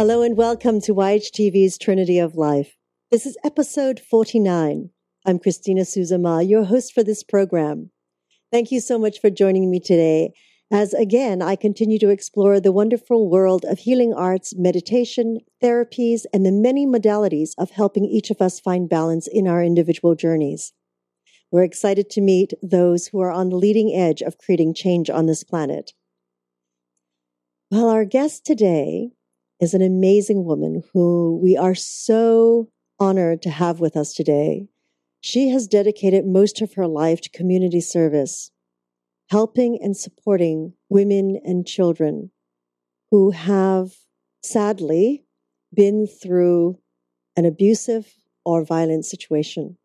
Hello and welcome to YHTV's Trinity of Life. This is episode 49. I'm Christina Suzama, your host for this program. Thank you so much for joining me today as again I continue to explore the wonderful world of healing arts, meditation, therapies, and the many modalities of helping each of us find balance in our individual journeys. We're excited to meet those who are on the leading edge of creating change on this planet. Well, our guest today is an amazing woman who we are so honored to have with us today. She has dedicated most of her life to community service, helping and supporting women and children who have sadly been through an abusive or violent situation.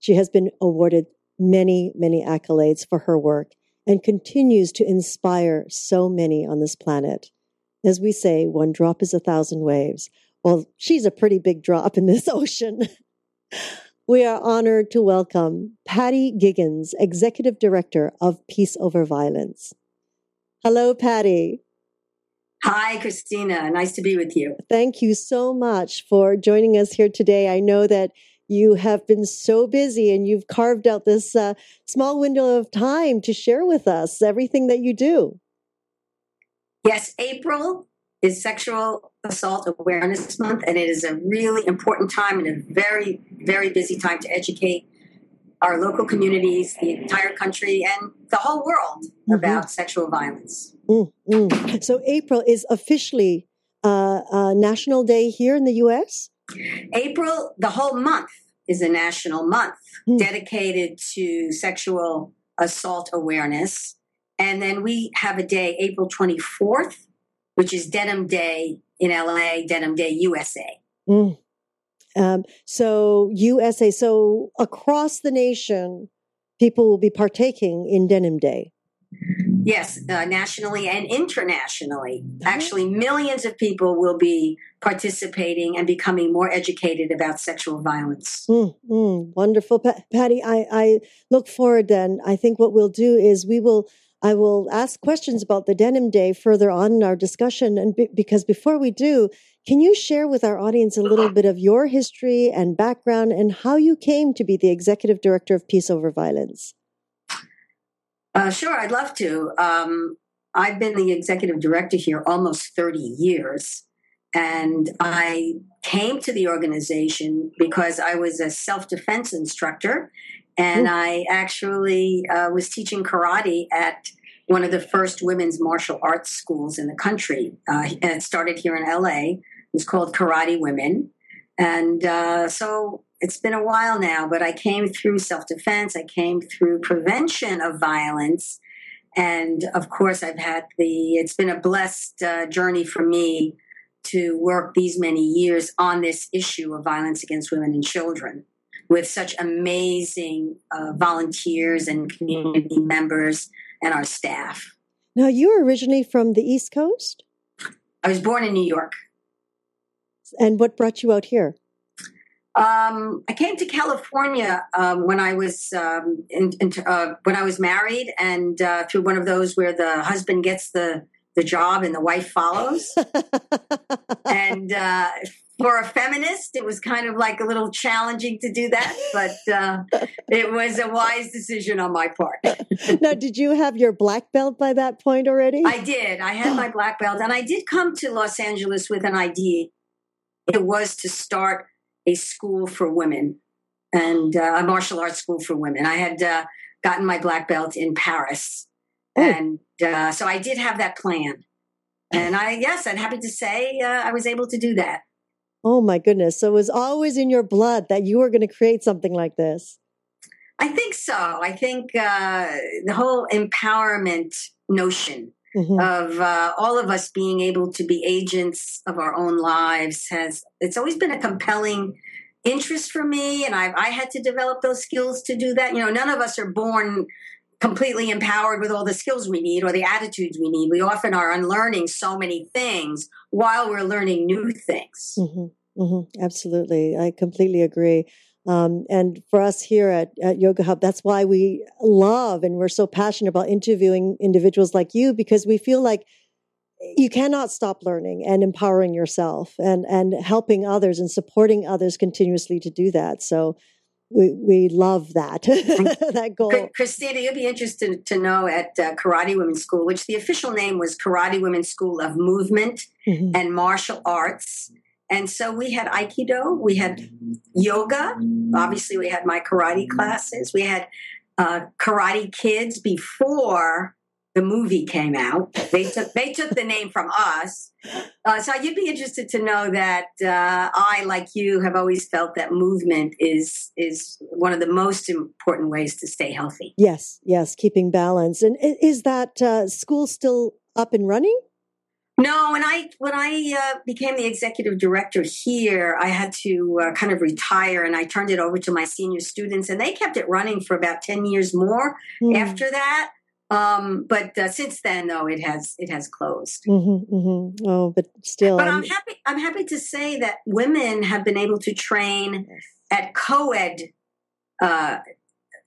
She has been awarded many, many accolades for her work and continues to inspire so many on this planet as we say, one drop is a thousand waves. Well, she's a pretty big drop in this ocean. we are honored to welcome Patti Giggans, Executive Director of Peace Over Violence. Hello, Patty. Hi, Christina. Nice to be with you. Thank you so much for joining us here today. I know that you have been so busy and you've carved out this uh, small window of time to share with us everything that you do. Yes, April is Sexual Assault Awareness Month, and it is a really important time and a very, very busy time to educate our local communities, the entire country, and the whole world mm-hmm. about sexual violence. Mm-hmm. So, April is officially uh, a National Day here in the U.S. April, the whole month is a national month mm. dedicated to sexual assault awareness. And then we have a day, April 24th, which is Denim Day in LA, Denim Day USA. Mm. Um, so, USA, so across the nation, people will be partaking in Denim Day. Yes, uh, nationally and internationally. Mm-hmm. Actually, millions of people will be participating and becoming more educated about sexual violence. Mm, mm, wonderful. Patti, I, I look forward then. I think what we'll do is we will I will ask questions about the Denim Day further on in our discussion. And be, because before we do, can you share with our audience a little bit of your history and background and how you came to be the executive director of Peace Over Violence? Uh, sure, I'd love to. Um, I've been the executive director here almost 30 years. And I came to the organization because I was a self defense instructor and I actually uh, was teaching karate at one of the first women's martial arts schools in the country. Uh, and it started here in LA. It was called Karate Women. And uh, so it's been a while now, but I came through self defense, I came through prevention of violence. And of course, I've had the, it's been a blessed uh, journey for me to work these many years on this issue of violence against women and children with such amazing uh, volunteers and community members and our staff. Now, you were originally from the East Coast? I was born in New York. And what brought you out here? Um, I came to California um, when I was um, in, in, uh, when I was married, and uh, through one of those where the husband gets the the job and the wife follows. and uh, for a feminist, it was kind of like a little challenging to do that, but uh, it was a wise decision on my part. now, did you have your black belt by that point already? I did. I had my black belt, and I did come to Los Angeles with an idea. It was to start a school for women and uh, a martial arts school for women. I had uh, gotten my black belt in Paris, oh. and uh, so I did have that plan. And I, yes, I'm happy to say uh, I was able to do that. Oh my goodness. So it was always in your blood that you were going to create something like this. I think so. I think uh, the whole empowerment notion mm-hmm. of uh, all of us being able to be agents of our own lives has it's always been a compelling interest for me and I've, I had to develop those skills to do that. You know, none of us are born completely empowered with all the skills we need or the attitudes we need. We often are unlearning so many things while we're learning new things. Mm-hmm, mm-hmm, absolutely. I completely agree. Um, and for us here at, at Yoga Hub, that's why we love and we're so passionate about interviewing individuals like you because we feel like you cannot stop learning and empowering yourself and and helping others and supporting others continuously to do that so we we love that that goal. Christina, you'd be interested to know at uh, Karate Women's School, which the official name was Karate Women's School of Movement mm-hmm. and Martial Arts. And so we had Aikido, we had yoga. Obviously, we had my karate classes. We had uh, Karate Kids before the movie came out. They took they took the name from us. Uh, so you'd be interested to know that uh, I, like you, have always felt that movement is is one of the most important ways to stay healthy. Yes, yes, keeping balance. And is that uh, school still up and running? No, when I when I uh, became the executive director here, I had to uh, kind of retire, and I turned it over to my senior students, and they kept it running for about ten years more mm. after that. Um, but uh, since then, though, it has it has closed. Mm-hmm, mm-hmm. Oh, but still, but I'm, I'm, happy. I'm happy to say that women have been able to train at co-ed uh,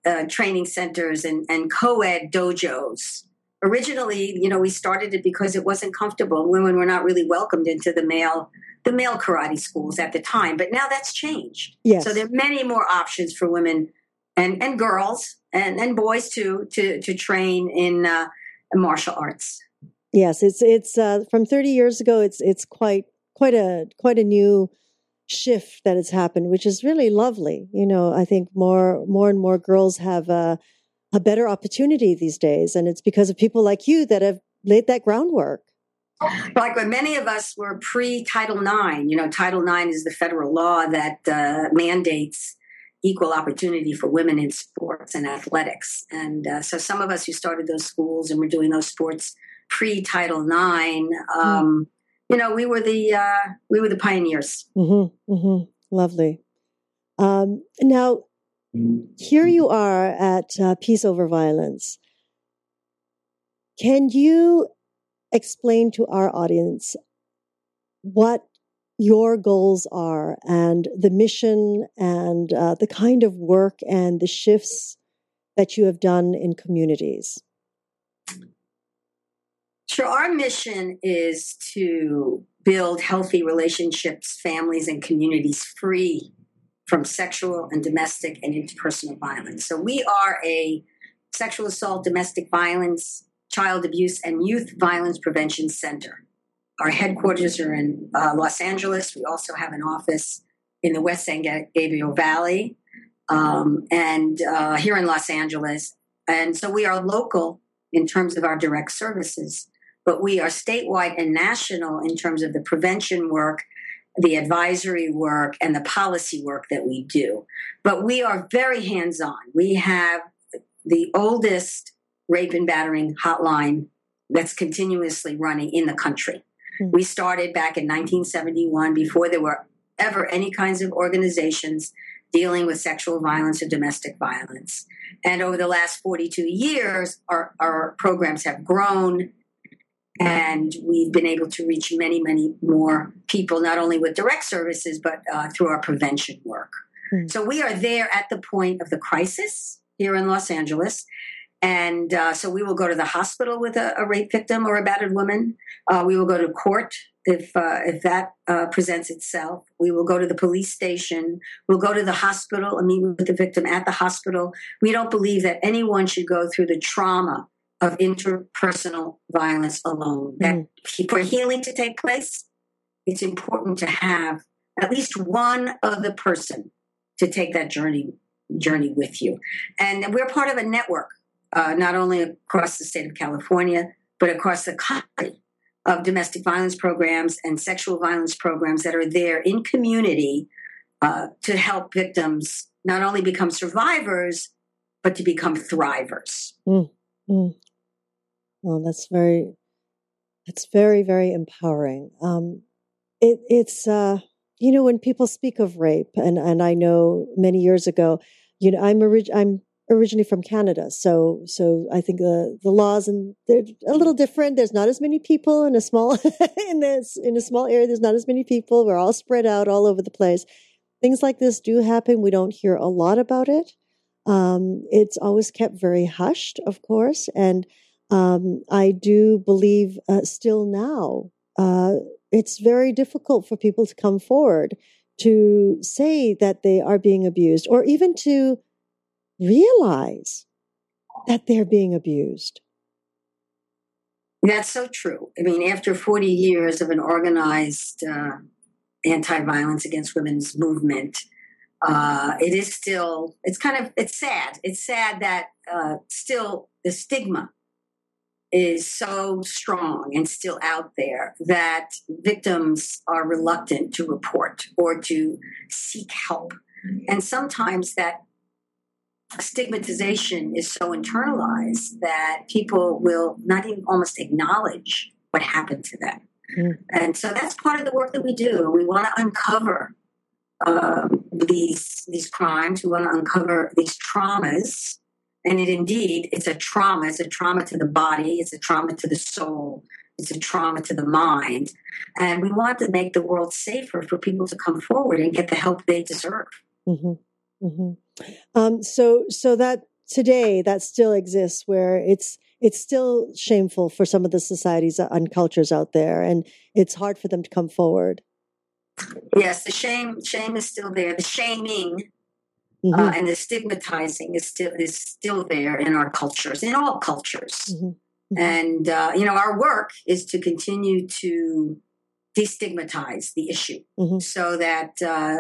uh, training centers and, and co-ed dojos. Originally, you know, we started it because it wasn't comfortable. Women were not really welcomed into the male the male karate schools at the time, but now that's changed. Yes. So there are many more options for women and, and girls and, and boys too to, to train in uh, martial arts. Yes, it's it's uh, from 30 years ago. It's it's quite quite a quite a new shift that has happened, which is really lovely. You know, I think more more and more girls have a, a better opportunity these days, and it's because of people like you that have laid that groundwork. Like when many of us were pre Title IX, you know, Title IX is the federal law that uh, mandates equal opportunity for women in sports and athletics. And uh, so some of us who started those schools and were doing those sports pre Title IX, um, mm. you know, we were the uh, we were the pioneers. Mm-hmm, mm-hmm. Lovely. Um, now, here you are at uh, Peace Over Violence. Can you explain to our audience what your goals are and the mission and uh, the kind of work and the shifts that you have done in communities. Sure. Our mission is to build healthy relationships, families, and communities free from sexual and domestic and interpersonal violence. So we are a sexual assault, domestic violence, child abuse, and youth violence prevention center. Our headquarters are in uh, Los Angeles. We also have an office in the West San Gabriel Valley um, and uh, here in Los Angeles. And so we are local in terms of our direct services, but we are statewide and national in terms of the prevention work, the advisory work, and the policy work that we do. But we are very hands on. We have the oldest rape and battering hotline that's continuously running in the country. We started back in 1971 before there were ever any kinds of organizations dealing with sexual violence or domestic violence. And over the last 42 years, our, our programs have grown and we've been able to reach many, many more people, not only with direct services, but uh, through our prevention work. Mm-hmm. So we are there at the point of the crisis here in Los Angeles. And uh, so we will go to the hospital with a, a rape victim or a battered woman. Uh, we will go to court if uh, if that uh, presents itself. We will go to the police station. We'll go to the hospital and meet with the victim at the hospital. We don't believe that anyone should go through the trauma of interpersonal violence alone. That mm. for healing to take place, it's important to have at least one other person to take that journey journey with you. And we're part of a network uh, not only across the state of California, but across the country of domestic violence programs and sexual violence programs that are there in community uh, to help victims not only become survivors, but to become thrivers. Mm, mm. Well, that's very, that's very, very empowering. Um, it, it's, uh, you know, when people speak of rape, and, and I know many years ago, you know, I'm, orig- I'm originally from Canada, so so I think the the laws and they're a little different. There's not as many people in a small in this in a small area. There's not as many people. We're all spread out all over the place. Things like this do happen. We don't hear a lot about it. Um, it's always kept very hushed, of course, and um, I do believe uh, still now uh, it's very difficult for people to come forward to say that they are being abused or even to realize that they're being abused. That's so true. I mean, after 40 years of an organized uh, anti violence against women's movement, uh, it is still, it's kind of, it's sad. It's sad that uh, still the stigma is so strong and still out there that victims are reluctant to report or to seek help. And sometimes that stigmatization is so internalized that people will not even almost acknowledge what happened to them. Mm. And so that's part of the work that we do. We want to uncover um, these these crimes. We want to uncover these traumas and it indeed, it's a trauma. It's a trauma to the body. It's a trauma to the soul. It's a trauma to the mind. And we want to make the world safer for people to come forward and get the help they deserve. Mm-hmm. Mm-hmm. Um, so, so that today that still exists where it's it's still shameful for some of the societies and cultures out there, and it's hard for them to come forward. Yes, the shame shame is still there. The shaming uh, mm-hmm. Uh, and the stigmatizing is still is still there in our cultures, in all cultures. Mm-hmm. mm-hmm. And uh, you know, our work is to continue to destigmatize the issue, mm-hmm. so that uh,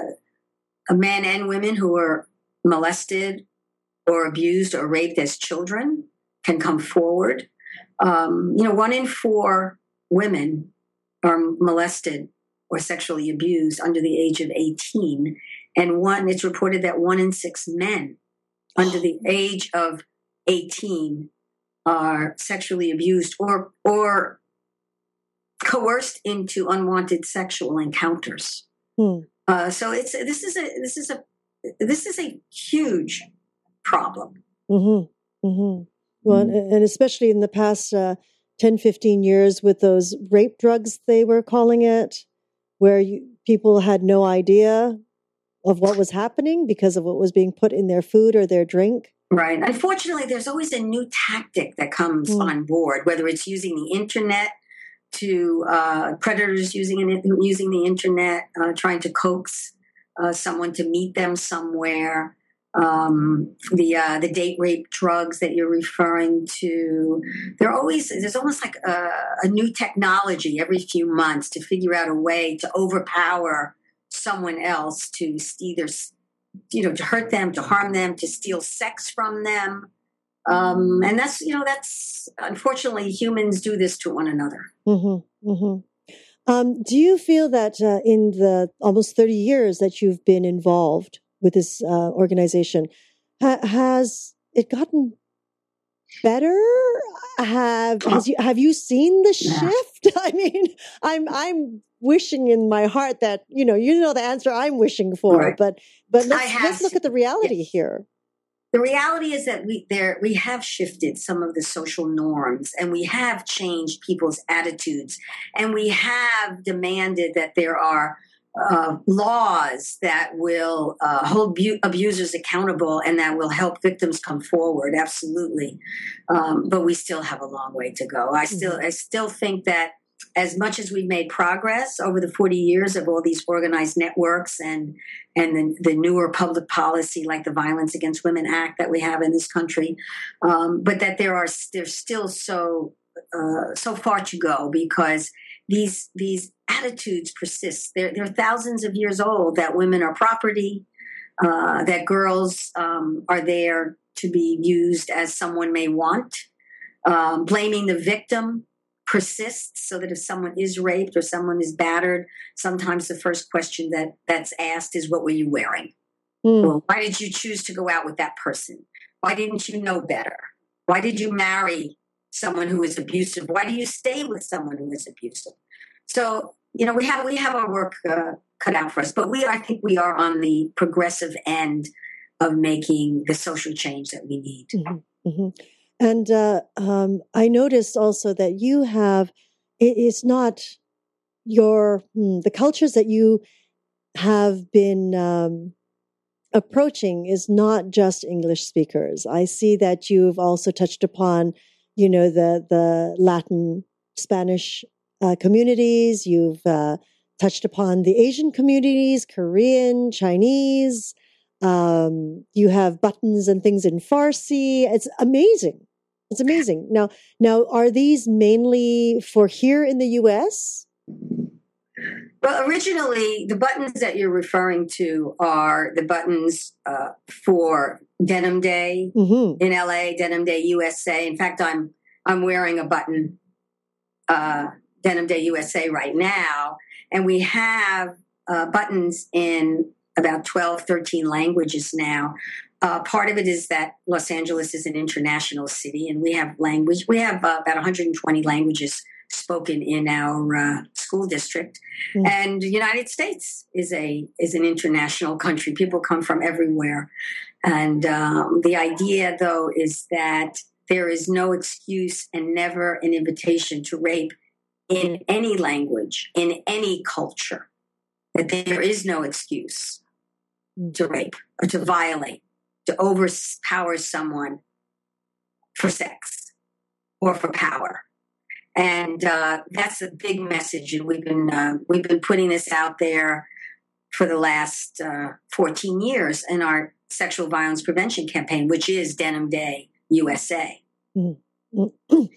men and women who were molested or abused or raped as children can come forward. Um, you know, one in four women are molested or sexually abused under the age of 18 and one it's reported that one in six men under the age of 18 are sexually abused or or coerced into unwanted sexual encounters. Hmm. Uh, so it's this is a this is a this is a huge problem. Mm-hmm. Mm-hmm. Well, mm-hmm. and especially in the past uh, 10, 15 years with those rape drugs, they were calling it, where you, people had no idea of what was happening because of what was being put in their food or their drink. Right. Unfortunately, there's always a new tactic that comes mm. on board, whether it's using the internet to uh, predators using using the internet, uh, trying to coax uh, someone to meet them somewhere. Um, the uh, the date rape drugs that you're referring to, they're always there's almost like a, a new technology every few months to figure out a way to overpower someone else to either you know to hurt them to harm them to steal sex from them um, and that's you know that's unfortunately humans do this to one another. Mm-hmm, mm-hmm. Um, do you feel that uh, in the almost 30 years that you've been involved with this uh, organization ha- has it gotten better? Have has you have you seen the shift? I mean i'm i'm wishing in my heart that you know you know the answer I'm wishing for, right. but but let's let's look at the reality here. The reality is that we there we have shifted some of the social norms and we have changed people's attitudes and we have demanded that there are uh, laws that will uh, hold bu- abusers accountable and that will help victims come forward. Absolutely, um, but we still have a long way to go. I still mm-hmm. I still think that as much as we've made progress over the 40 years of all these organized networks and and the, the newer public policy like the Violence Against Women Act that we have in this country, um, but that there are there's still so uh, so far to go because these these attitudes persist. They're, they're thousands of years old that women are property, uh, that girls um, are there to be used as someone may want, um, blaming the victim persists so that if someone is raped or someone is battered sometimes the first question that that's asked is what were you wearing mm. well, why did you choose to go out with that person why didn't you know better why did you marry someone who is abusive why do you stay with someone who is abusive so you know we have we have our work uh, cut out for us but we i think we are on the progressive end of making the social change that we need mm-hmm. Mm-hmm. And uh, um, I noticed also that you have, it is not your, hmm, the cultures that you have been um, approaching is not just English speakers. I see that you've also touched upon you know, the the Latin Spanish uh, communities. You've uh, touched upon the Asian communities, Korean, Chinese. Um, you have buttons and things in Farsi. It's amazing. It's amazing. Now, now, are these mainly for here in the U.S.? Well, originally, the buttons that you're referring to are the buttons uh, for Denim Day mm-hmm. in LA, Denim Day USA. In fact, I'm I'm wearing a button uh, Denim Day USA right now, and we have uh, buttons in about 12, 13 languages now. Uh, part of it is that Los Angeles is an international city, and we have language. We have uh, about 120 languages spoken in our uh, school district, mm. and the United States is a is an international country. People come from everywhere, and um, the idea, though, is that there is no excuse and never an invitation to rape in any language, in any culture. That there is no excuse to rape or to violate to overpower someone for sex or for power. And uh, that's a big message, and we've been uh, we've been putting this out there for the last uh, 14 years in our sexual violence prevention campaign, which is Denim Day USA. Mm-hmm.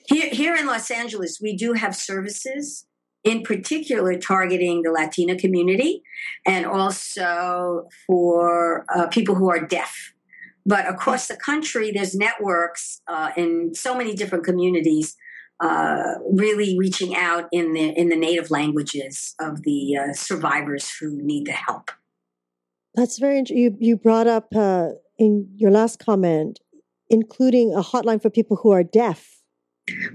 Here, here in Los Angeles, we do have services, in particular targeting the Latina community, and also for uh, people who are deaf but across the country, there's networks uh, in so many different communities, uh, really reaching out in the in the native languages of the uh, survivors who need the help. That's very interesting. You you brought up uh, in your last comment, including a hotline for people who are deaf.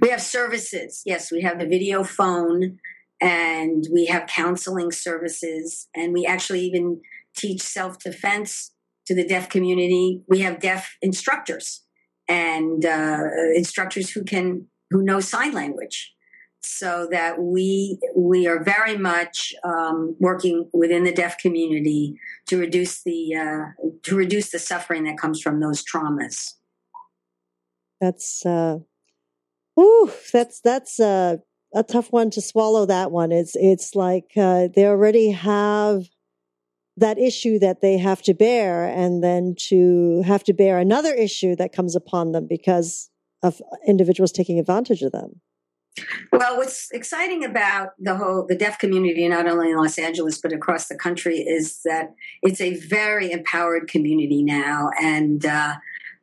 We have services. Yes, we have the video phone, and we have counseling services, and we actually even teach self defense to the deaf community. We have deaf instructors and uh, instructors who can who know sign language, so that we we are very much um, working within the deaf community to reduce the uh, to reduce the suffering that comes from those traumas. That's uh, ooh, that's that's uh, a tough one to swallow. That one. It's it's like uh, they already have that issue that they have to bear and then to have to bear another issue that comes upon them because of individuals taking advantage of them. Well, what's exciting about the whole the deaf community, not only in Los Angeles but across the country, is that it's a very empowered community now, and uh,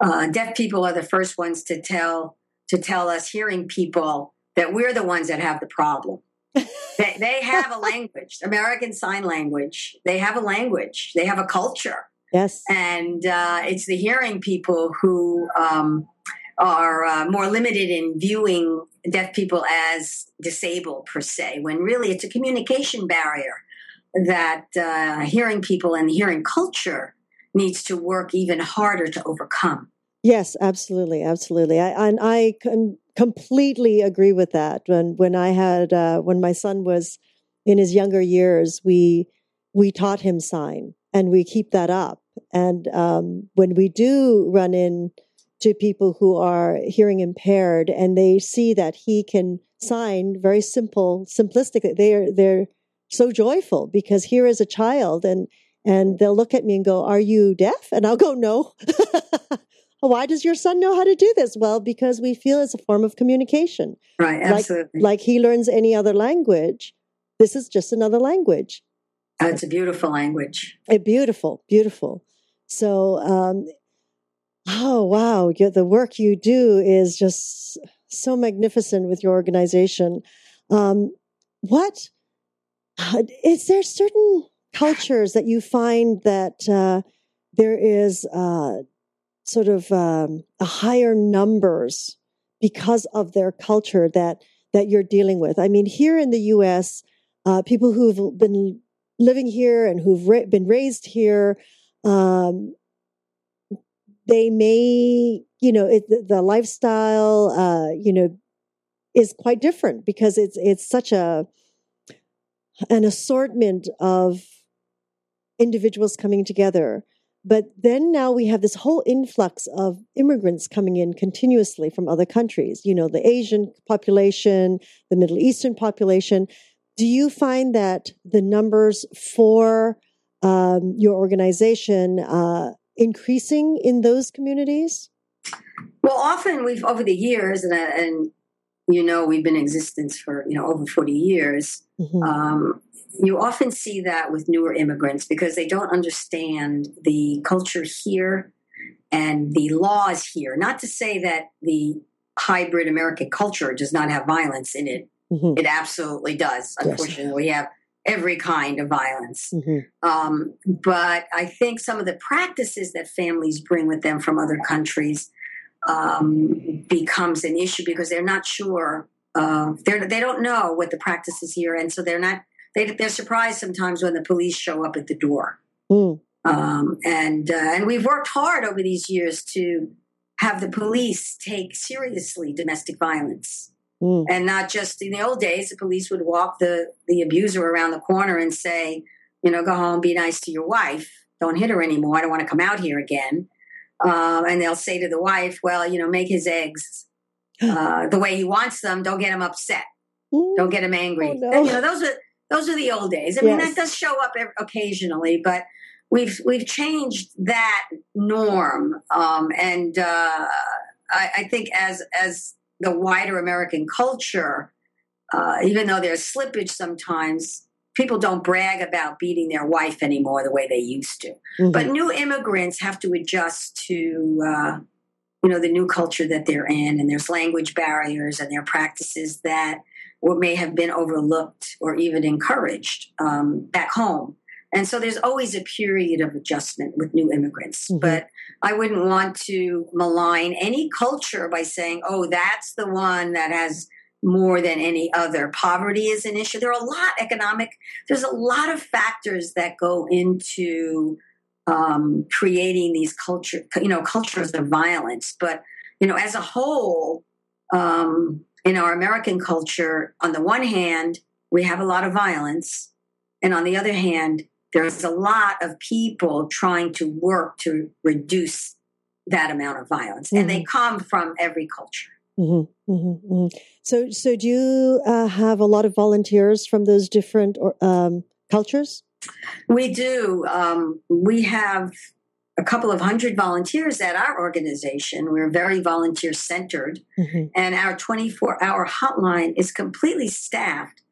uh, deaf people are the first ones to tell to tell us hearing people that we're the ones that have the problem they, they have a language, American Sign Language. They have a language. They have a culture. Yes. And uh, it's the hearing people who um, are uh, more limited in viewing deaf people as disabled per se, when really it's a communication barrier that uh, hearing people and the hearing culture needs to work even harder to overcome. Yes, absolutely, absolutely. I, and I can completely agree with that. When when I had uh, when my son was in his younger years, we we taught him sign, and we keep that up. And um, when we do run in to people who are hearing impaired, and they see that he can sign very simple, simplistic, they're they're so joyful because here is a child and and they'll look at me and go, "Are you deaf?" And I'll go, "No." why does your son know how to do this? Well, because we feel it's a form of communication. Right, absolutely. Like, like he learns any other language. This is just another language. Uh, it's a beautiful language. A beautiful, beautiful. So, um, oh wow, the work you do is just so magnificent with your organization. Um, what uh, there certain cultures that you find that uh, there is uh, sort of um, a higher numbers because of their culture that that you're dealing with. I mean, here in the U.S., uh, people who've been living here and who've ra- been raised here, um, they may, you know, it, the, lifestyle, uh, you know, is quite different because it's it's such a an assortment of individuals coming together but then now we have this whole influx of immigrants coming in continuously from other countries, you know, the Asian population, the Middle Eastern population. Do you find that the numbers for um, your organization uh, increasing in those communities? Well, often we've over the years, and, and you know, we've been in existence for you know over forty years. Mm-hmm. Um, you often see that with newer immigrants because they don't understand the culture here and the laws here. Not to say that the hybrid American culture does not have violence in it. Mm-hmm. It absolutely does. Unfortunately, yes. we have every kind of violence. Mm-hmm. Um, but I think some of the practices that families bring with them from other countries um, becomes an issue because they're not sure. Uh, they're, they don't know what the practice is here, and so they're not they, they're surprised sometimes when the police show up at the door. Mm. Um, and uh, and we've worked hard over these years to have the police take seriously domestic violence. Mm. And not just in the old days, the police would walk the, the abuser around the corner and say, you know, go home, be nice to your wife, don't hit her anymore. I don't want to come out here again. Um, and they'll say to the wife, well, you know, make his eggs uh, the way he wants them. Don't get him upset. Don't get him angry. Oh, no. and, you know, those are those are the old days. I mean, that does show up occasionally, but we've we've changed that norm, um, and uh, I, I, think as as the wider American culture, uh, even though there's slippage sometimes, people don't brag about beating their wife anymore the way they used to. Mm-hmm. But new immigrants have to adjust to. Uh, you know the new culture that they're in and there's language barriers and there are practices that or may have been overlooked or even encouraged um, back home. And so there's always a period of adjustment with new immigrants. Mm-hmm. But I wouldn't want to malign any culture by saying, oh, that's the one that has more than any other. Poverty is an issue. There are a lot economic, there's a lot of factors that go into um, creating these culture, you know, cultures of violence. But, you know, as a whole, um, in our American culture, on the one hand, we have a lot of violence. And on the other hand, there's a lot of people trying to work to reduce that amount of violence. Mm-hmm. And they mm-hmm. come from every culture. Mm-hmm, mm-hmm, mm-hmm. so, so do you uh, have a lot of volunteers from those different um, cultures? We do. Um, we have a couple of hundred volunteers at our organization. We're very volunteer centered, mm-hmm. and our 24 hour hotline is completely staffed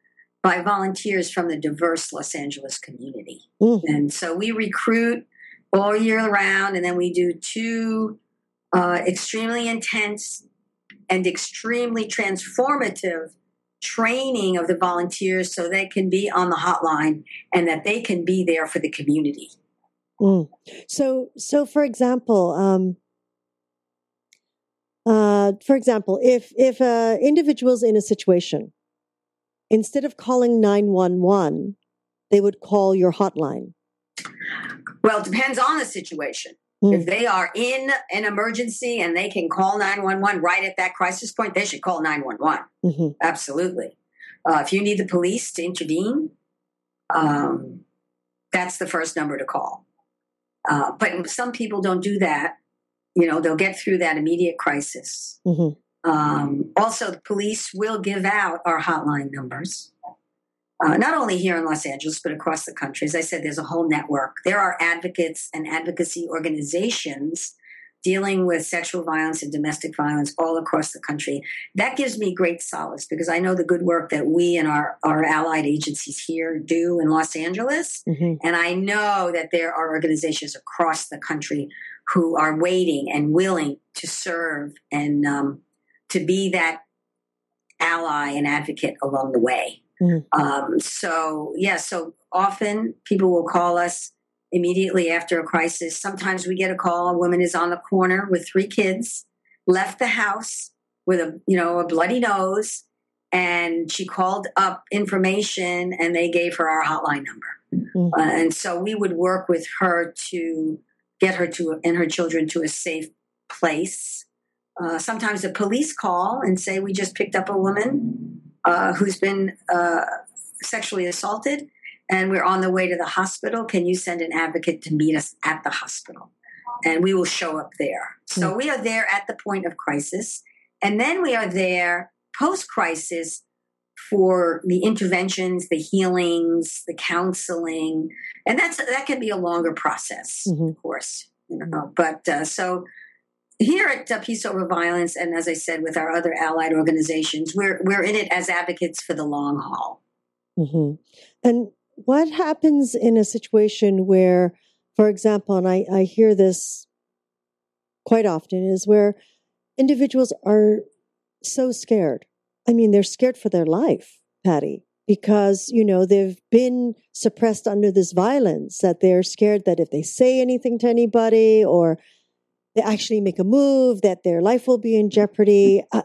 by volunteers from the diverse Los Angeles community. Mm-hmm. And so we recruit all year round, and then we do two uh, extremely intense and extremely transformative training of the volunteers so they can be on the hotline and that they can be there for the community. Mm. So, so for example, um, uh, for example, if if uh, individuals in a situation, instead of calling nine one one, they would call your hotline. Well, it depends on the situation. Mm. If they are in an emergency and they can call 911 right at that crisis point, they should call 911. Mm-hmm. Absolutely. Uh, if you need the police to intervene, um, that's the first number to call. Uh, but some people don't do that. You know, they'll get through that immediate crisis. Mm-hmm. Um, also, the police will give out our hotline numbers, uh, not only here in Los Angeles, but across the country. As I said, there's a whole network. There are advocates and advocacy organizations dealing with sexual violence and domestic violence all across the country. That gives me great solace because I know the good work that we and our, our allied agencies here do in Los Angeles. Mm-hmm. And I know that there are organizations across the country who are waiting and willing to serve and um, to be that ally and advocate along the way. Mm-hmm. Um, so, yeah, so often people will call us immediately after a crisis. Sometimes we get a call, a woman is on the corner with three kids, left the house with a, you know, a bloody nose, and she called up information and they gave her our hotline number. Mm-hmm. Uh, and so we would work with her to get her to and her children to a safe place. Uh, sometimes a police call and say we just picked up a woman uh, who's been uh, sexually assaulted and we're on the way to the hospital. Can you send an advocate to meet us at the hospital? And we will show up there. So mm. we are there at the point of crisis. And then we are there post crisis for the interventions, the healings, the counseling. And that's that can be a longer process, mm-hmm. of course. You know, but uh, so here at uh, Peace Over Violence, and as I said, with our other allied organizations, we're we're in it as advocates for the long haul. Mm-hmm. And what happens in a situation where, for example, and I, I hear this quite often, is where individuals are so scared. I mean, they're scared for their life, Patti, because, you know, they've been suppressed under this violence that they're scared that if they say anything to anybody or they actually make a move, that their life will be in jeopardy. Uh,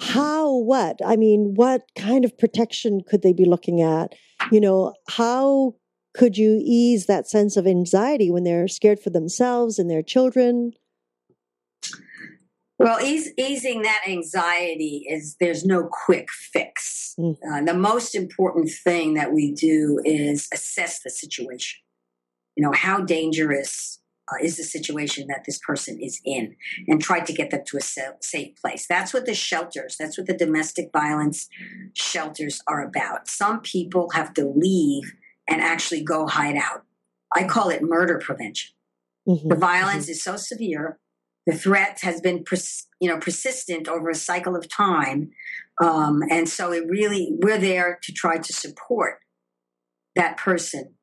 how, what? I mean, what kind of protection could they be looking at? You know, how could you ease that sense of anxiety when they're scared for themselves and their children? Well, ease, easing that anxiety is there's no quick fix. Mm. Uh, the most important thing that we do is assess the situation. You know, how dangerous uh, is the situation that this person is in and try to get them to a safe place. That's what the shelters, that's what the domestic violence shelters are about. Some people have to leave and actually go hide out. I call it murder prevention. Mm-hmm. The violence mm-hmm. is so severe, the threat has been pers- you know persistent over a cycle of time, um, and so it really we're there to try to support that person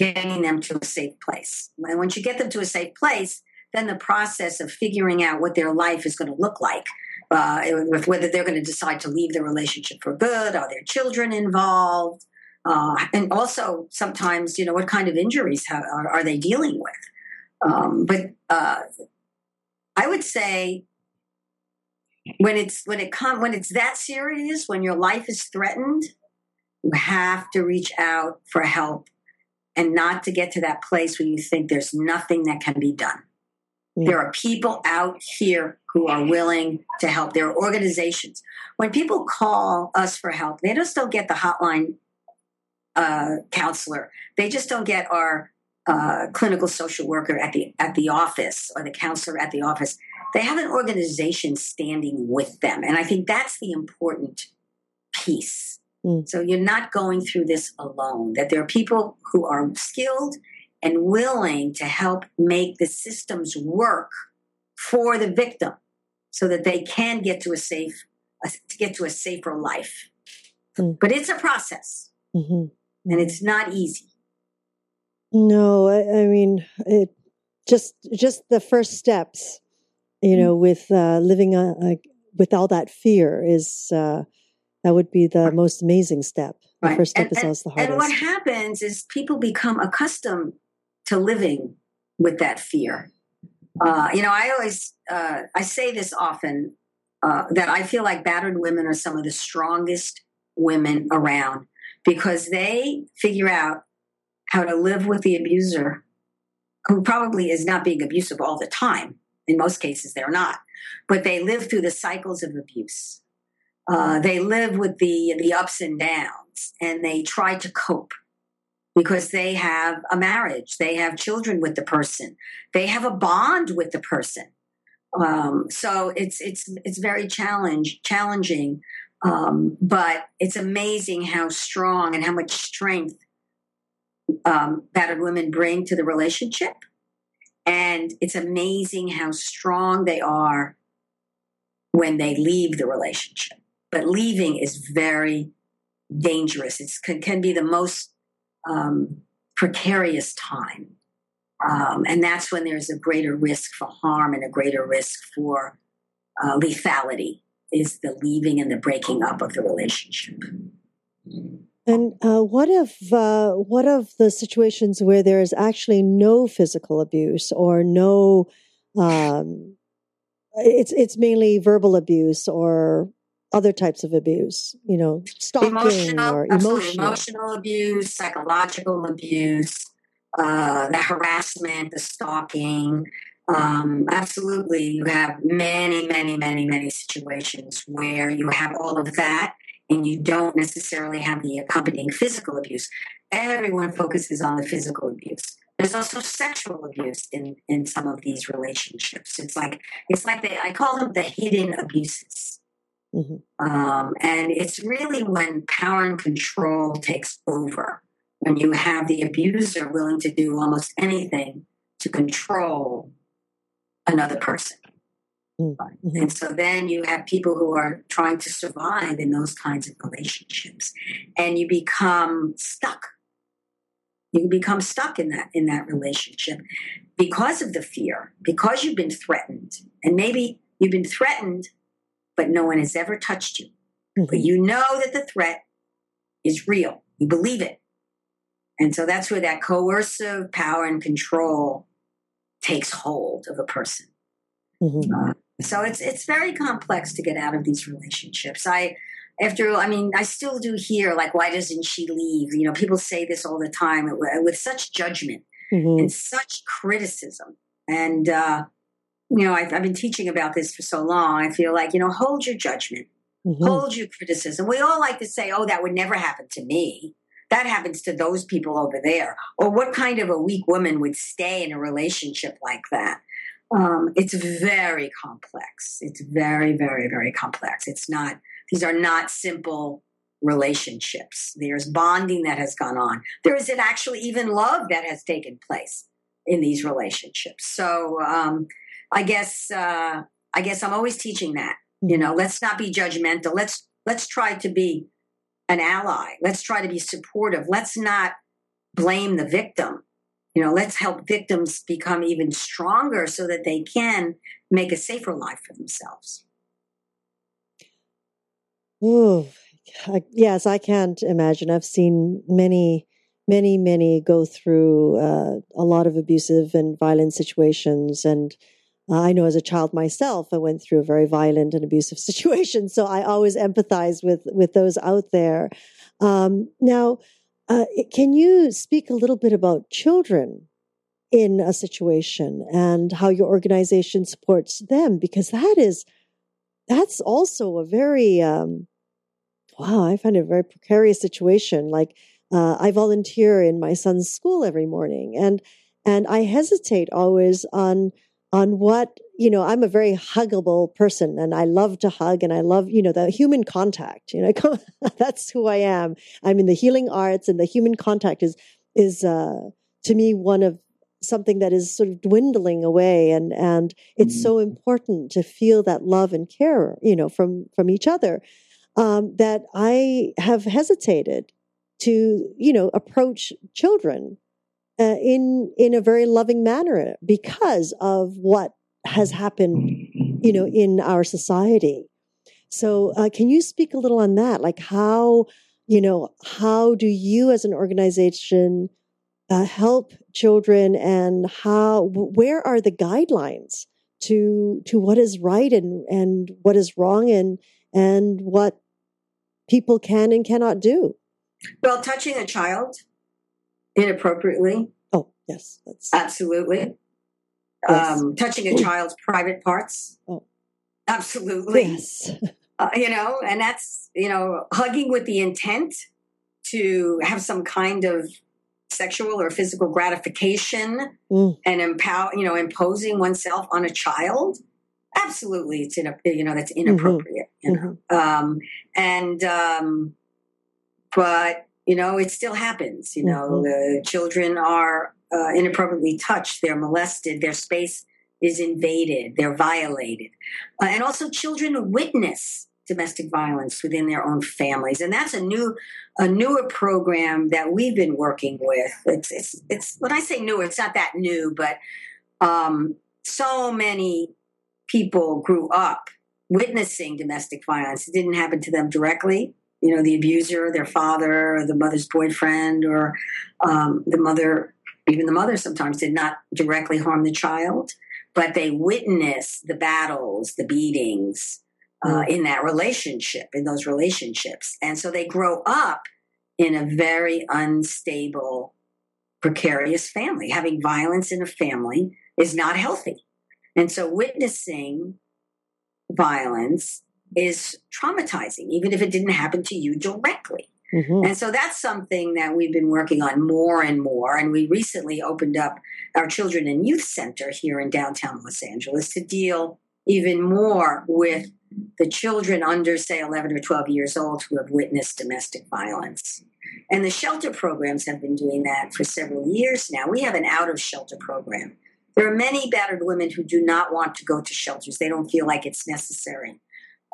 getting them to a safe place. And once you get them to a safe place, then the process of figuring out what their life is going to look like, uh, with whether they're going to decide to leave the relationship for good, are there children involved, uh, and also sometimes, you know, what kind of injuries have, are, are, they dealing with? Um, but uh, I would say when it's when it come when it's that serious, when your life is threatened, you have to reach out for help and not to get to that place where you think there's nothing that can be done. There are people out here who are willing to help. There are organizations. When people call us for help, they just don't get the hotline uh, counselor. They just don't get our uh, clinical social worker at the at the office or the counselor at the office. They have an organization standing with them, and I think that's the important piece. Mm. So you're not going through this alone, that there are people who are skilled and willing to help make the systems work for the victim so that they can get to a safe to get to a safer life. Mm. But it's a process. Mm-hmm. And it's not easy. No, I, I, mean it just just the first steps, you know, mm. with uh, living a, with all that fear is uh, that would be the most amazing step. The right. first step and, is always the hardest. And what happens is people become accustomed to living with that fear. Uh, you know, I always uh, I say this often uh, that I feel like battered women are some of the strongest women around because they figure out how to live with the abuser, who probably is not being abusive all the time. In most cases, they're not, but they live through the cycles of abuse. Uh, they live with the the ups and downs, and they try to cope because they have a marriage, they have children with the person, they have a bond with the person. Um, so it's it's it's very challenge challenging, um, but it's amazing how strong and how much strength um, battered women bring to the relationship, and it's amazing how strong they are when they leave the relationship but leaving is very dangerous. It can, can, be the most um, precarious time. Um, and that's when there's a greater risk for harm and a greater risk for uh, lethality is the leaving and the breaking up of the relationship. And uh, what if uh, what of the situations where there is actually no physical abuse or no um, it's it's mainly verbal abuse or other types of abuse, you know, stalking emotional, or emotional. emotional abuse, psychological abuse, uh, the harassment, the stalking. Um, absolutely, you have many, many, many, many situations where you have all of that and you don't necessarily have the accompanying physical abuse. everyone focuses on the physical abuse. There's also sexual abuse in, in some of these relationships. It's like it's like they I call them the hidden abuses. Mm-hmm. Um, and it's really when power and control takes over, when you have the abuser willing to do almost anything to control another person. Mm-hmm. And so then you have people who are trying to survive in those kinds of relationships, and you become stuck. You become stuck in that in that relationship because of the fear, because you've been threatened, and maybe you've been threatened, but no one has ever touched you. Mm-hmm. But you know that the threat is real. You believe it, and so that's where that coercive power and control takes hold of a person. Mm-hmm. Uh, so it's it's very complex to get out of these relationships. I after I mean I still do hear like why doesn't she leave? You know, people say this all the time with, such judgment mm-hmm. and such criticism. And uh, you know, I've, I've, been teaching about this for so long. I feel like you know, hold your judgment, mm-hmm. hold your criticism. We all like to say, "Oh, that would never happen to me." That happens to those people over there. Or what kind of a weak woman would stay in a relationship like that? Um, it's very complex. It's very, very, very complex. It's not, these are not simple relationships. There's bonding that has gone on. There is an actually even love that has taken place in these relationships. So um, I guess uh, I guess I'm always teaching that. You know, let's not be judgmental. Let's let's try to be an ally. Let's try to be supportive. Let's not blame the victim you know let's help victims become even stronger so that they can make a safer life for themselves Ooh, yes i can't imagine i've seen many many many go through uh, a lot of abusive and violent situations and i know as a child myself i went through a very violent and abusive situation so i always empathize with with those out there um, now uh, can you speak a little bit about children in a situation and how your organization supports them? Because that is, that's also a very, um, wow, I find it a very precarious situation. Like, uh, I volunteer in my son's school every morning and, and I hesitate always on, on what you know i'm a very huggable person and i love to hug and i love you know the human contact you know that's who i am i'm in the healing arts and the human contact is is uh, to me one of something that is sort of dwindling away and and it's mm-hmm. so important to feel that love and care you know from from each other um, that i have hesitated to you know approach children uh, in in a very loving manner because of what has happened, you know, in our society. So, uh, can you speak a little on that? Like, how, you know, how do you as an organization uh, help children, and how, where are the guidelines to to what is right and and what is wrong, and and what people can and cannot do? Well, touching a child inappropriately. Oh, yes, that's absolutely yes. um, touching a child's private parts. Oh. Absolutely. Yes. uh, you know, and that's, you know, hugging with the intent to have some kind of sexual or physical gratification mm. and empower, you know, imposing oneself on a child. Absolutely, it's in a, you know that's mm-hmm. inappropriate. Mm-hmm. You know, mm-hmm. um, and um, but you know it still happens. You know, mm-hmm. the children are uh, inappropriately touched, they're molested, their space is invaded, they're violated. Uh, and also, children witness domestic violence within their own families, and that's a new, a newer program that we've been working with. It's, it's, it's when I say newer, it's not that new, but um, so many people grew up witnessing domestic violence. It didn't happen to them directly. You know, the abuser, their father, or the mother's boyfriend, or um, the mother even the mother sometimes did not directly harm the child, but they witness the battles, the beatings uh, in that relationship, in those relationships. And so they grow up in a very unstable, precarious family. Having violence in a family is not healthy. And so witnessing violence is traumatizing, even if it didn't happen to you directly. Mm-hmm. And so that's something that we've been working on more and more. And we recently opened up our Children and Youth Center here in downtown Los Angeles to deal even more with the children under, say, 11 or 12 years old who have witnessed domestic violence. And the shelter programs have been doing that for several years now. We have an out of shelter program. There are many battered women who do not want to go to shelters, they don't feel like it's necessary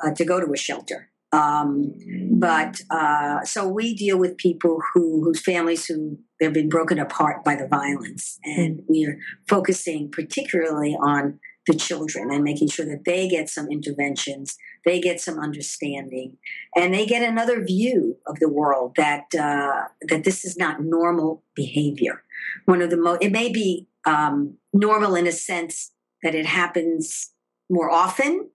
uh, to go to a shelter. Um, but uh, so we deal with people who whose families who have been broken apart by the violence, and we are focusing particularly on the children and making sure that they get some interventions, they get some understanding, and they get another view of the world that uh, that this is not normal behavior. One of the most it may be um, normal in a sense that it happens more often,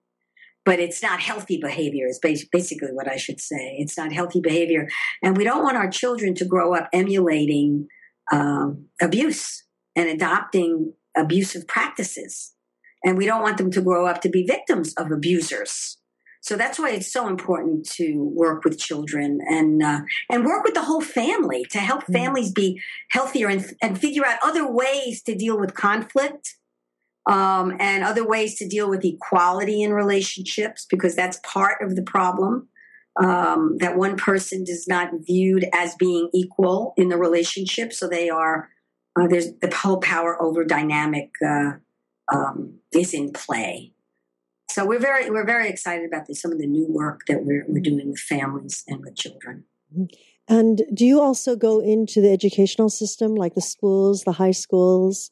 but it's not healthy behavior. Is basically what I should say. It's not healthy behavior, and we don't want our children to grow up emulating um, abuse and adopting abusive practices and we don't want them to grow up to be victims of abusers. So that's why it's so important to work with children and uh, and work with the whole family to help mm. families be healthier and, and figure out other ways to deal with conflict um, and other ways to deal with equality in relationships because that's part of the problem. Um, that one person is not viewed as being equal in the relationship, so they are uh, there's the whole power over dynamic uh, um, is in play. So we're very we're very excited about this, some of the new work that we're we're doing with families and with children. And do you also go into the educational system, like the schools, the high schools?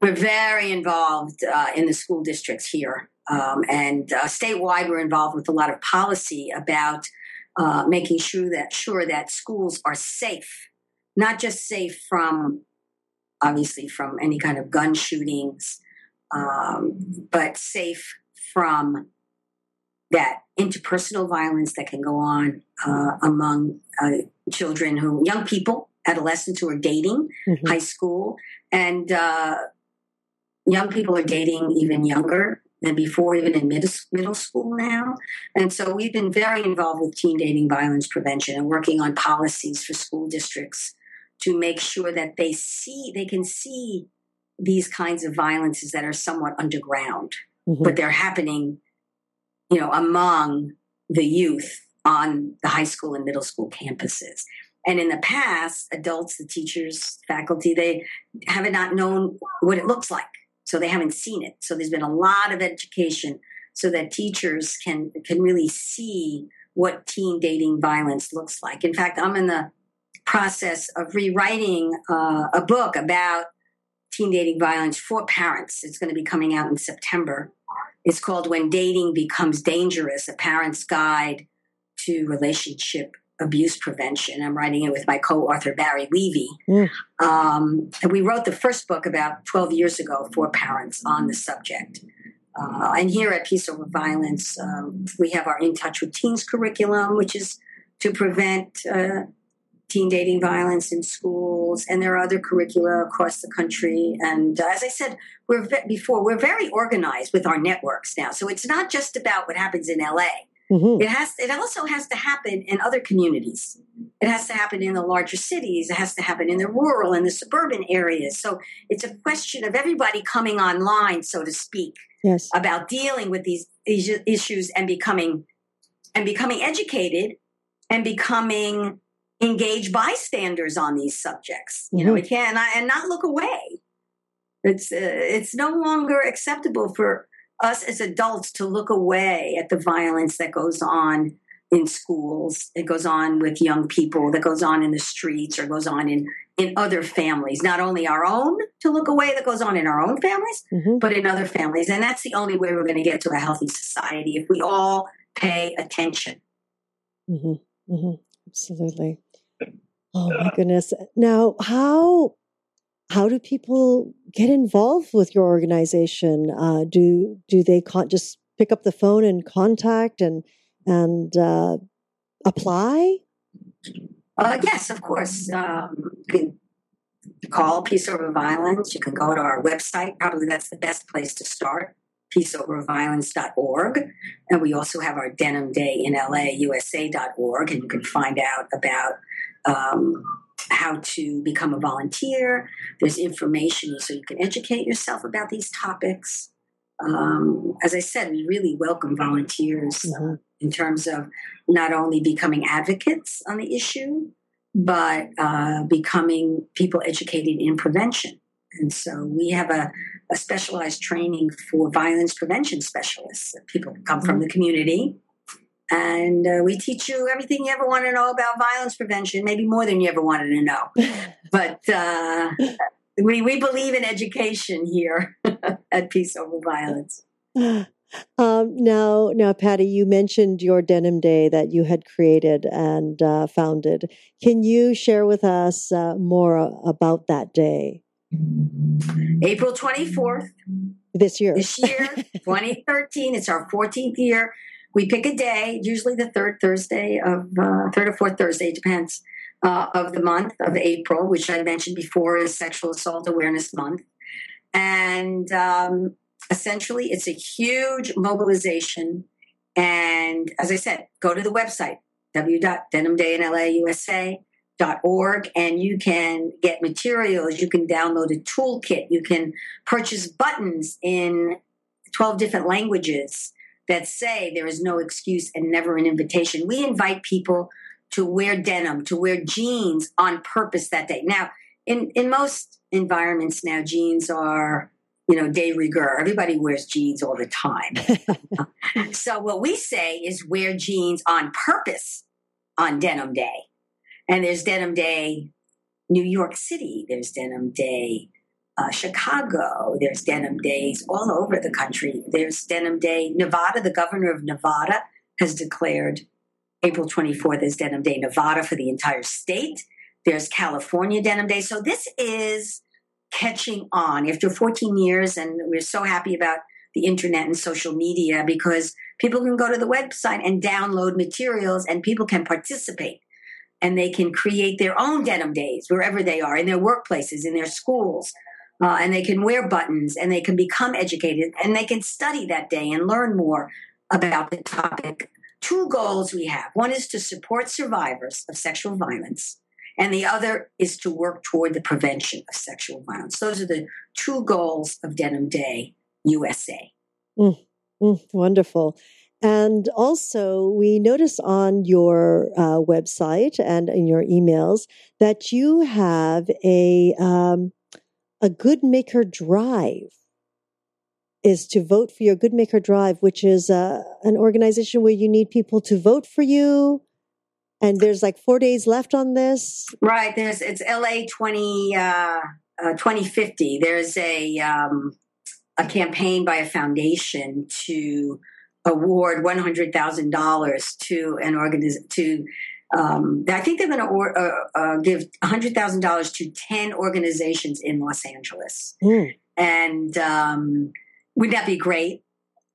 We're very involved uh, in the school districts here, um, and uh, statewide, we're involved with a lot of policy about uh, making sure that sure that schools are safe, not just safe from obviously from any kind of gun shootings, um, but safe from that interpersonal violence that can go on uh, among uh, children who, young people, adolescents who are dating, mm-hmm. high school, and uh, young people are dating even younger than before, even in middle, middle school now. And so we've been very involved with teen dating violence prevention and working on policies for school districts to make sure that they see they can see these kinds of violences that are somewhat underground mm-hmm. but they're happening you know among the youth on the high school and middle school campuses and in the past adults the teachers faculty they have not known what it looks like so they haven't seen it so there's been a lot of education so that teachers can can really see what teen dating violence looks like in fact i'm in the process of rewriting uh, a book about teen dating violence for parents. It's going to be coming out in September. It's called When Dating Becomes Dangerous A Parent's Guide to Relationship Abuse Prevention. I'm writing it with my co author, Barry Levy. Mm. Um, and we wrote the first book about 12 years ago for parents on the subject. Uh, and here at Peace Over Violence, um, we have our In Touch with Teens curriculum, which is to prevent uh, teen dating violence in schools, and there are other curricula across the country. And uh, as I said, we're before we're very organized with our networks now. So it's not just about what happens in LA. Mm-hmm. It has. It also has to happen in other communities. It has to happen in the larger cities. It has to happen in the rural and the suburban areas. So it's a question of everybody coming online, so to speak, yes. about dealing with these issues and becoming and becoming educated and becoming engaged bystanders on these subjects. You know, we mm-hmm. can and not look away. It's uh, it's no longer acceptable for us as adults to look away at the violence that goes on in schools. It goes on with young people. That goes on in the streets or goes on in in other families. Not only our own to look away that goes on in our own families, mm-hmm. but in other families. And that's the only way we're going to get to a healthy society if we all pay attention. Mm-hmm. Mm-hmm. Absolutely. Oh my goodness. Now, how how do people get involved with your organization? Uh, do do they con- just pick up the phone and contact and and uh, apply? Uh, yes, of course. Um, you can call Peace Over Violence. You can go to our website. Probably that's the best place to start. peaceoverviolence.org. And we also have our Denim Day in LA, USA.org. And you can find out about um, how to become a volunteer. There's information so you can educate yourself about these topics. Um, as I said, we really welcome volunteers mm-hmm. in terms of not only becoming advocates on the issue, but uh, becoming people educated in prevention. And so we have a, a specialized training for violence prevention specialists. People come from the community. And uh, we teach you everything you ever want to know about violence prevention, maybe more than you ever wanted to know. but uh, we, we believe in education here at Peace Over Violence. Um, now, now, Patti, you mentioned your Denim Day that you had created and uh, founded. Can you share with us uh, more about that day? April 24th. This year. This year, 2013. It's our 14th year. We pick a day, usually the third Thursday of, uh, third or fourth Thursday, depends, uh, of the month of April, which I mentioned before is Sexual Assault Awareness Month. And um, essentially, it's a huge mobilization. And as I said, go to the website, www.denimdayinlausa.com org and you can get materials you can download a toolkit you can purchase buttons in 12 different languages that say there is no excuse and never an invitation. We invite people to wear denim to wear jeans on purpose that day. Now in in most environments now jeans are you know de rigueur. Everybody wears jeans all the time. So what we say is wear jeans on purpose on denim day. And there's Denim Day New York City, there's Denim Day uh, Chicago, there's Denim Days all over the country. There's Denim Day Nevada, the governor of Nevada has declared April 24th as Denim Day Nevada for the entire state. There's California Denim Day. So this is catching on after 14 years, and we're so happy about the internet and social media because people can go to the website and download materials and people can participate and they can create their own denim days wherever they are in their workplaces, in their schools. Uh, and they can wear buttons and they can become educated and they can study that day and learn more about the topic. Two goals we have one is to support survivors of sexual violence, and the other is to work toward the prevention of sexual violence. Those are the two goals of Denim Day USA. Mm, mm, wonderful. And also, we notice on your uh, website and in your emails that you have a um, a Good Maker Drive. Is to vote for your Good Maker Drive, which is uh, an organization where you need people to vote for you. And there's like four days left on this. Right. There's it's LA 20, uh, uh 2050. There's a um, a campaign by a foundation to award one hundred thousand dollars to an organization to. Um, I think they're going to or, uh, uh, give hundred thousand dollars to ten organizations in Los Angeles, mm. and um, wouldn't that be great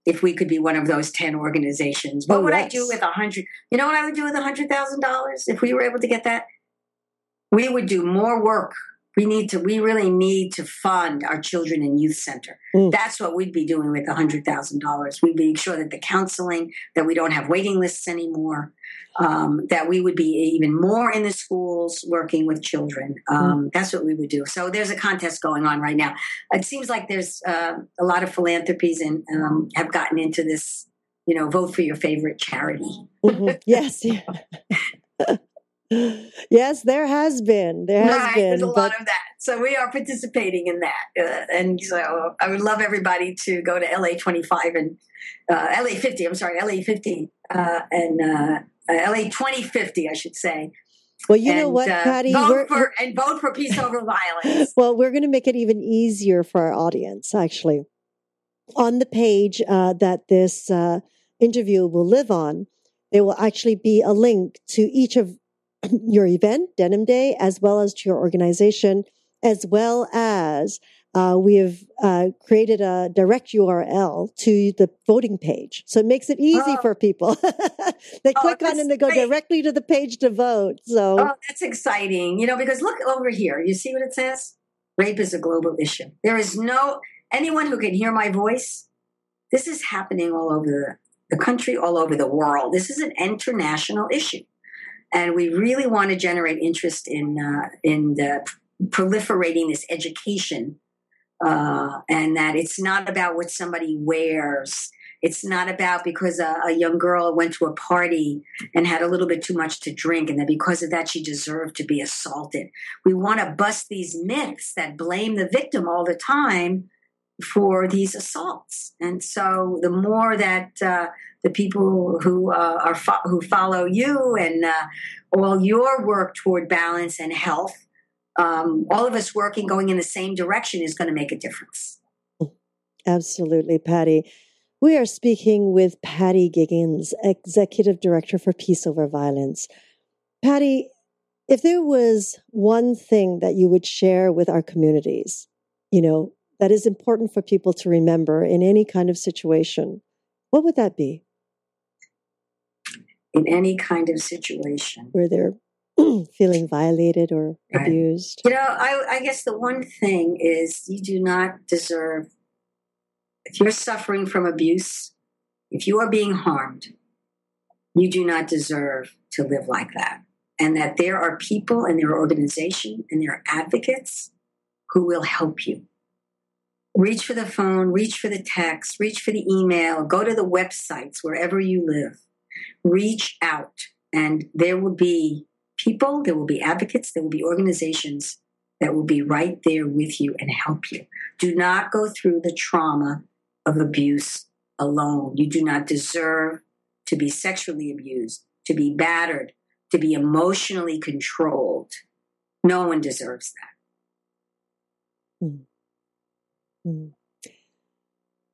if we could be one of those ten organizations? What oh, would yes. I do with a hundred? You know what I would do with a hundred thousand dollars if we were able to get that? We would do more work we need to we really need to fund our children and youth center mm. that's what we'd be doing with a $100000 we'd be sure that the counseling that we don't have waiting lists anymore um, that we would be even more in the schools working with children um, mm. that's what we would do so there's a contest going on right now it seems like there's uh, a lot of philanthropies and um, have gotten into this you know vote for your favorite charity mm-hmm. yes yes, there has been. There has right, been. There's a but... lot of that. So we are participating in that. Uh, and so I would love everybody to go to LA 25 and uh, LA 50. I'm sorry, LA 50 uh, and uh, LA 2050, I should say. Well, you and, know what, uh, Patti? Vote for, and vote for peace over violence. well, we're going to make it even easier for our audience, actually. On the page uh, that this interview will live on, there will actually be a link to each of your event, Denim Day, as well as to your organization, as well as uh, we have uh, created a direct URL to the voting page. So it makes it easy oh. for people. they oh, click on and they go great. directly to the page to vote. So oh, that's exciting. You know, because look over here. You see what it says? Rape is a global issue. There is no anyone who can hear my voice This is happening all over the country, all over the world. This is an international issue. And we really want to generate interest in, uh, in the proliferating this education uh, and that it's not about what somebody wears. It's not about because a, a, young girl went to a party and had a little bit too much to drink, and that because of that she deserved to be assaulted. We want to bust these myths that blame the victim all the time for these assaults. And so, the more that uh, the people who uh, are fo- who follow you and uh, all your work toward balance and health um, all of us working going in the same direction is going to make a difference. Absolutely, Patti. We are speaking with Patti Giggans, Executive Director for Peace Over Violence. Patti, if there was one thing that you would share with our communities, you know, that is important for people to remember in any kind of situation, what would that be? In any kind of situation. Where they're feeling violated or right. abused? You know, I, I guess the one thing is you do not deserve, if you're suffering from abuse, if you are being harmed, you do not deserve to live like that. And that there are people and there are organizations and there are advocates who will help you. Reach for the phone, reach for the text, reach for the email, go to the websites wherever you live. Reach out, and there will be people, there will be advocates, there will be organizations that will be right there with you and help you. Do not go through the trauma of abuse alone. You do not deserve to be sexually abused, to be battered, to be emotionally controlled. No one deserves that. Mm. Mm.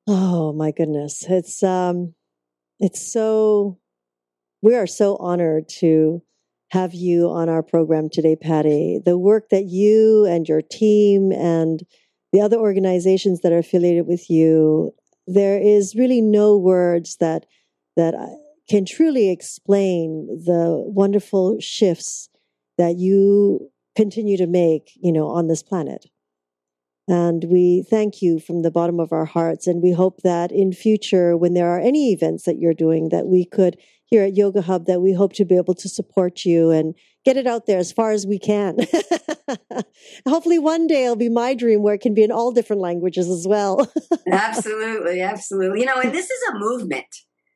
Oh my goodness. It's um it's so we are so honored to have you on our program today, Patti. The work that you and your team and the other organizations that are affiliated with you, there is really no words that that can truly explain the wonderful shifts that you continue to make, you know, on this planet. And we thank you from the bottom of our hearts. And we hope that in future, when there are any events that you're doing, that we could here at Yoga Hub that we hope to be able to support you and get it out there as far as we can. Hopefully, one day it'll be my dream where it can be in all different languages as well. absolutely, absolutely. You know, and this is a movement.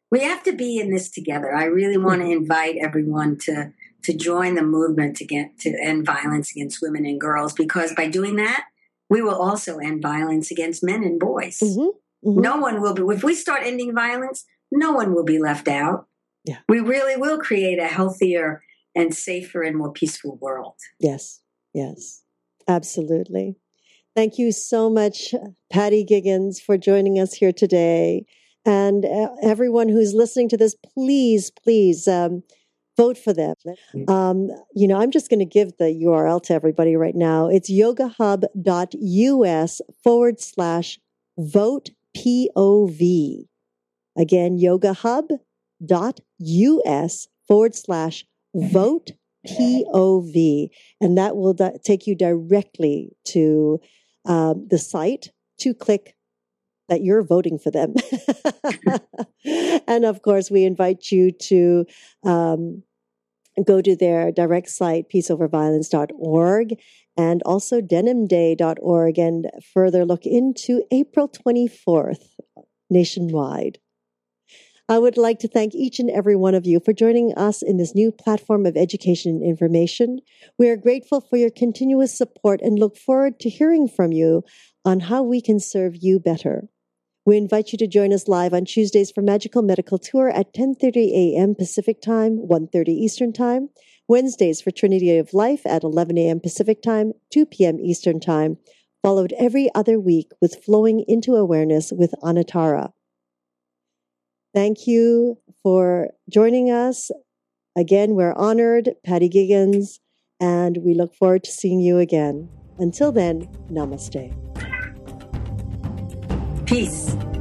We have to be in this together. I really want to invite everyone to to join the movement to get to end violence against women and girls because by doing that, we will also end violence against men and boys. Mm-hmm, mm-hmm. No one will be. If we start ending violence, no one will be left out. Yeah. We really will create a healthier and safer and more peaceful world. Yes, yes, absolutely. Thank you so much, Patti Giggans, for joining us here today. And uh, everyone who's listening to this, please, please um, vote for them. Um, you know, I'm just going to give the URL to everybody right now. It's yogahub.us forward slash vote POV. Again, yogahub dot forward slash vote POV. And that will di- take you directly to um, the site to click that you're voting for them. and of course, we invite you to um, go to their direct site, peaceoverviolence.org, and also denimday.org, and further look into April 24th nationwide. I would like to thank each and every one of you for joining us in this new platform of education and information. We are grateful for your continuous support and look forward to hearing from you on how we can serve you better. We invite you to join us live on Tuesdays for Magical Medical Tour at 10:30 a.m. Pacific Time, 1:30 Eastern Time. Wednesdays for Trinity of Life at 11 a.m. Pacific Time, 2 p.m. Eastern Time, followed every other week with Flowing into Awareness with Anatara. Thank you for joining us. Again, we're honored, Patti Giggans, and we look forward to seeing you again. Until then, namaste. Peace.